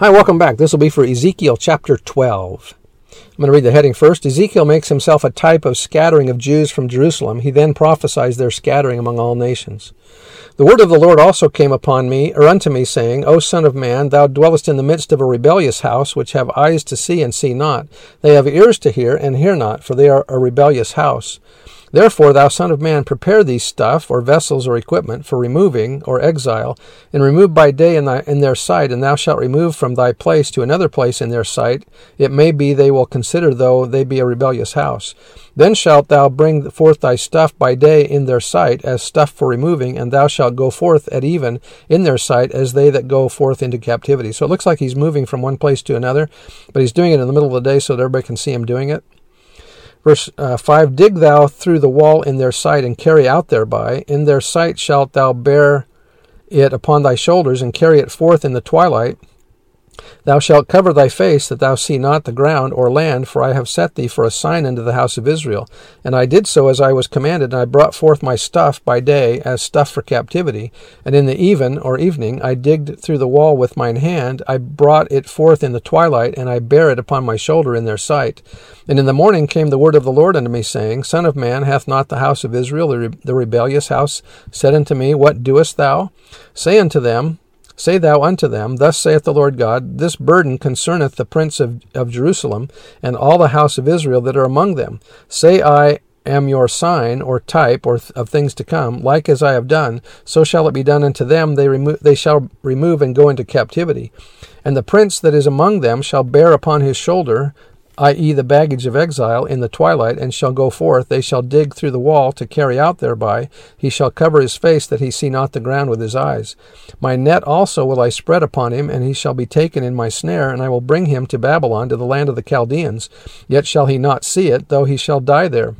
Hi, welcome back. This will be for Ezekiel chapter 12. I'm going to read the heading first. Ezekiel makes himself a type of scattering of Jews from Jerusalem. He then prophesies their scattering among all nations. The word of the Lord also came upon me, or unto me, saying, O Son of man, thou dwellest in the midst of a rebellious house, which have eyes to see and see not. They have ears to hear and hear not, for they are a rebellious house. Therefore, thou son of man, prepare these stuff, or vessels, or equipment, for removing, or exile, and remove by day in, thy, in their sight, and thou shalt remove from thy place to another place in their sight. It may be they will consider, though they be a rebellious house. Then shalt thou bring forth thy stuff by day in their sight, as stuff for removing, and thou shalt go forth at even in their sight, as they that go forth into captivity. So it looks like he's moving from one place to another, but he's doing it in the middle of the day so that everybody can see him doing it. Verse uh, 5 Dig thou through the wall in their sight, and carry out thereby. In their sight shalt thou bear it upon thy shoulders, and carry it forth in the twilight. Thou shalt cover thy face, that thou see not the ground or land, for I have set thee for a sign unto the house of Israel. And I did so as I was commanded, and I brought forth my stuff by day as stuff for captivity. And in the even or evening I digged through the wall with mine hand, I brought it forth in the twilight, and I bare it upon my shoulder in their sight. And in the morning came the word of the Lord unto me, saying, Son of man, hath not the house of Israel, the, re- the rebellious house, said unto me, What doest thou? Say unto them, Say thou unto them, Thus saith the Lord God, This burden concerneth the prince of, of Jerusalem, and all the house of Israel that are among them. Say I am your sign or type or th- of things to come, like as I have done, so shall it be done unto them. They remo- they shall remove and go into captivity, and the prince that is among them shall bear upon his shoulder i.e., the baggage of exile, in the twilight, and shall go forth. They shall dig through the wall to carry out thereby. He shall cover his face that he see not the ground with his eyes. My net also will I spread upon him, and he shall be taken in my snare, and I will bring him to Babylon, to the land of the Chaldeans. Yet shall he not see it, though he shall die there.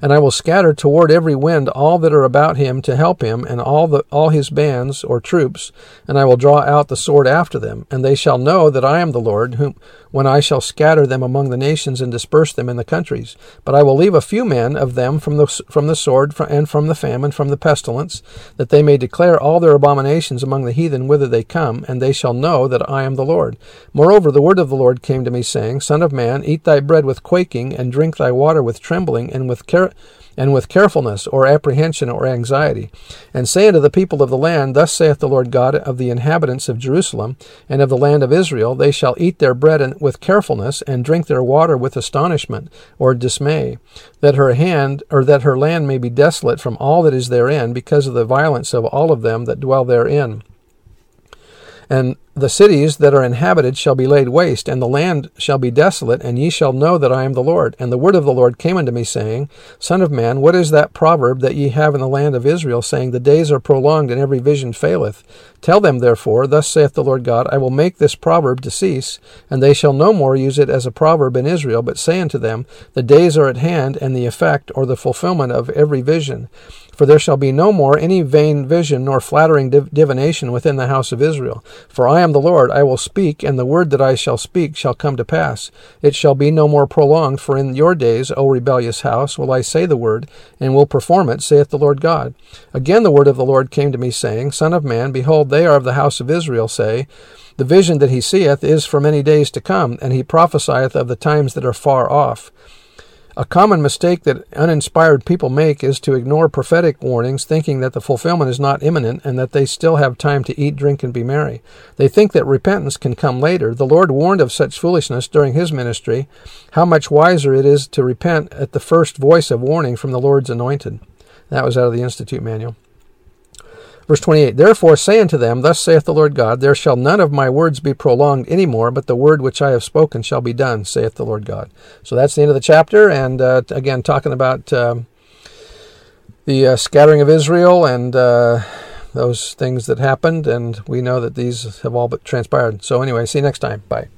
And I will scatter toward every wind all that are about him to help him, and all the all his bands or troops, and I will draw out the sword after them, and they shall know that I am the Lord, whom when I shall scatter them among the nations and disperse them in the countries. But I will leave a few men of them from the from the sword and from the famine, from the pestilence, that they may declare all their abominations among the heathen whither they come, and they shall know that I am the Lord. Moreover, the word of the Lord came to me, saying, Son of man, eat thy bread with quaking, and drink thy water with trembling, and with care and with carefulness or apprehension or anxiety. And say unto the people of the land, Thus saith the Lord God of the inhabitants of Jerusalem and of the land of Israel, They shall eat their bread with carefulness, and drink their water with astonishment or dismay, that her hand or that her land may be desolate from all that is therein, because of the violence of all of them that dwell therein. And the cities that are inhabited shall be laid waste, and the land shall be desolate, and ye shall know that I am the Lord. And the word of the Lord came unto me, saying, Son of man, what is that proverb that ye have in the land of Israel, saying, The days are prolonged, and every vision faileth? Tell them, therefore, Thus saith the Lord God, I will make this proverb to cease, and they shall no more use it as a proverb in Israel, but say unto them, The days are at hand, and the effect, or the fulfillment of every vision. For there shall be no more any vain vision nor flattering div- divination within the house of Israel. For I am the Lord, I will speak, and the word that I shall speak shall come to pass. It shall be no more prolonged, for in your days, O rebellious house, will I say the word, and will perform it, saith the Lord God. Again the word of the Lord came to me, saying, Son of man, behold, they are of the house of Israel, say, The vision that he seeth is for many days to come, and he prophesieth of the times that are far off. A common mistake that uninspired people make is to ignore prophetic warnings, thinking that the fulfillment is not imminent and that they still have time to eat, drink, and be merry. They think that repentance can come later. The Lord warned of such foolishness during his ministry. How much wiser it is to repent at the first voice of warning from the Lord's anointed. That was out of the Institute Manual. Verse 28 Therefore say unto them, Thus saith the Lord God, There shall none of my words be prolonged any more, but the word which I have spoken shall be done, saith the Lord God. So that's the end of the chapter, and uh, again, talking about um, the uh, scattering of Israel and uh, those things that happened, and we know that these have all but transpired. So, anyway, see you next time. Bye.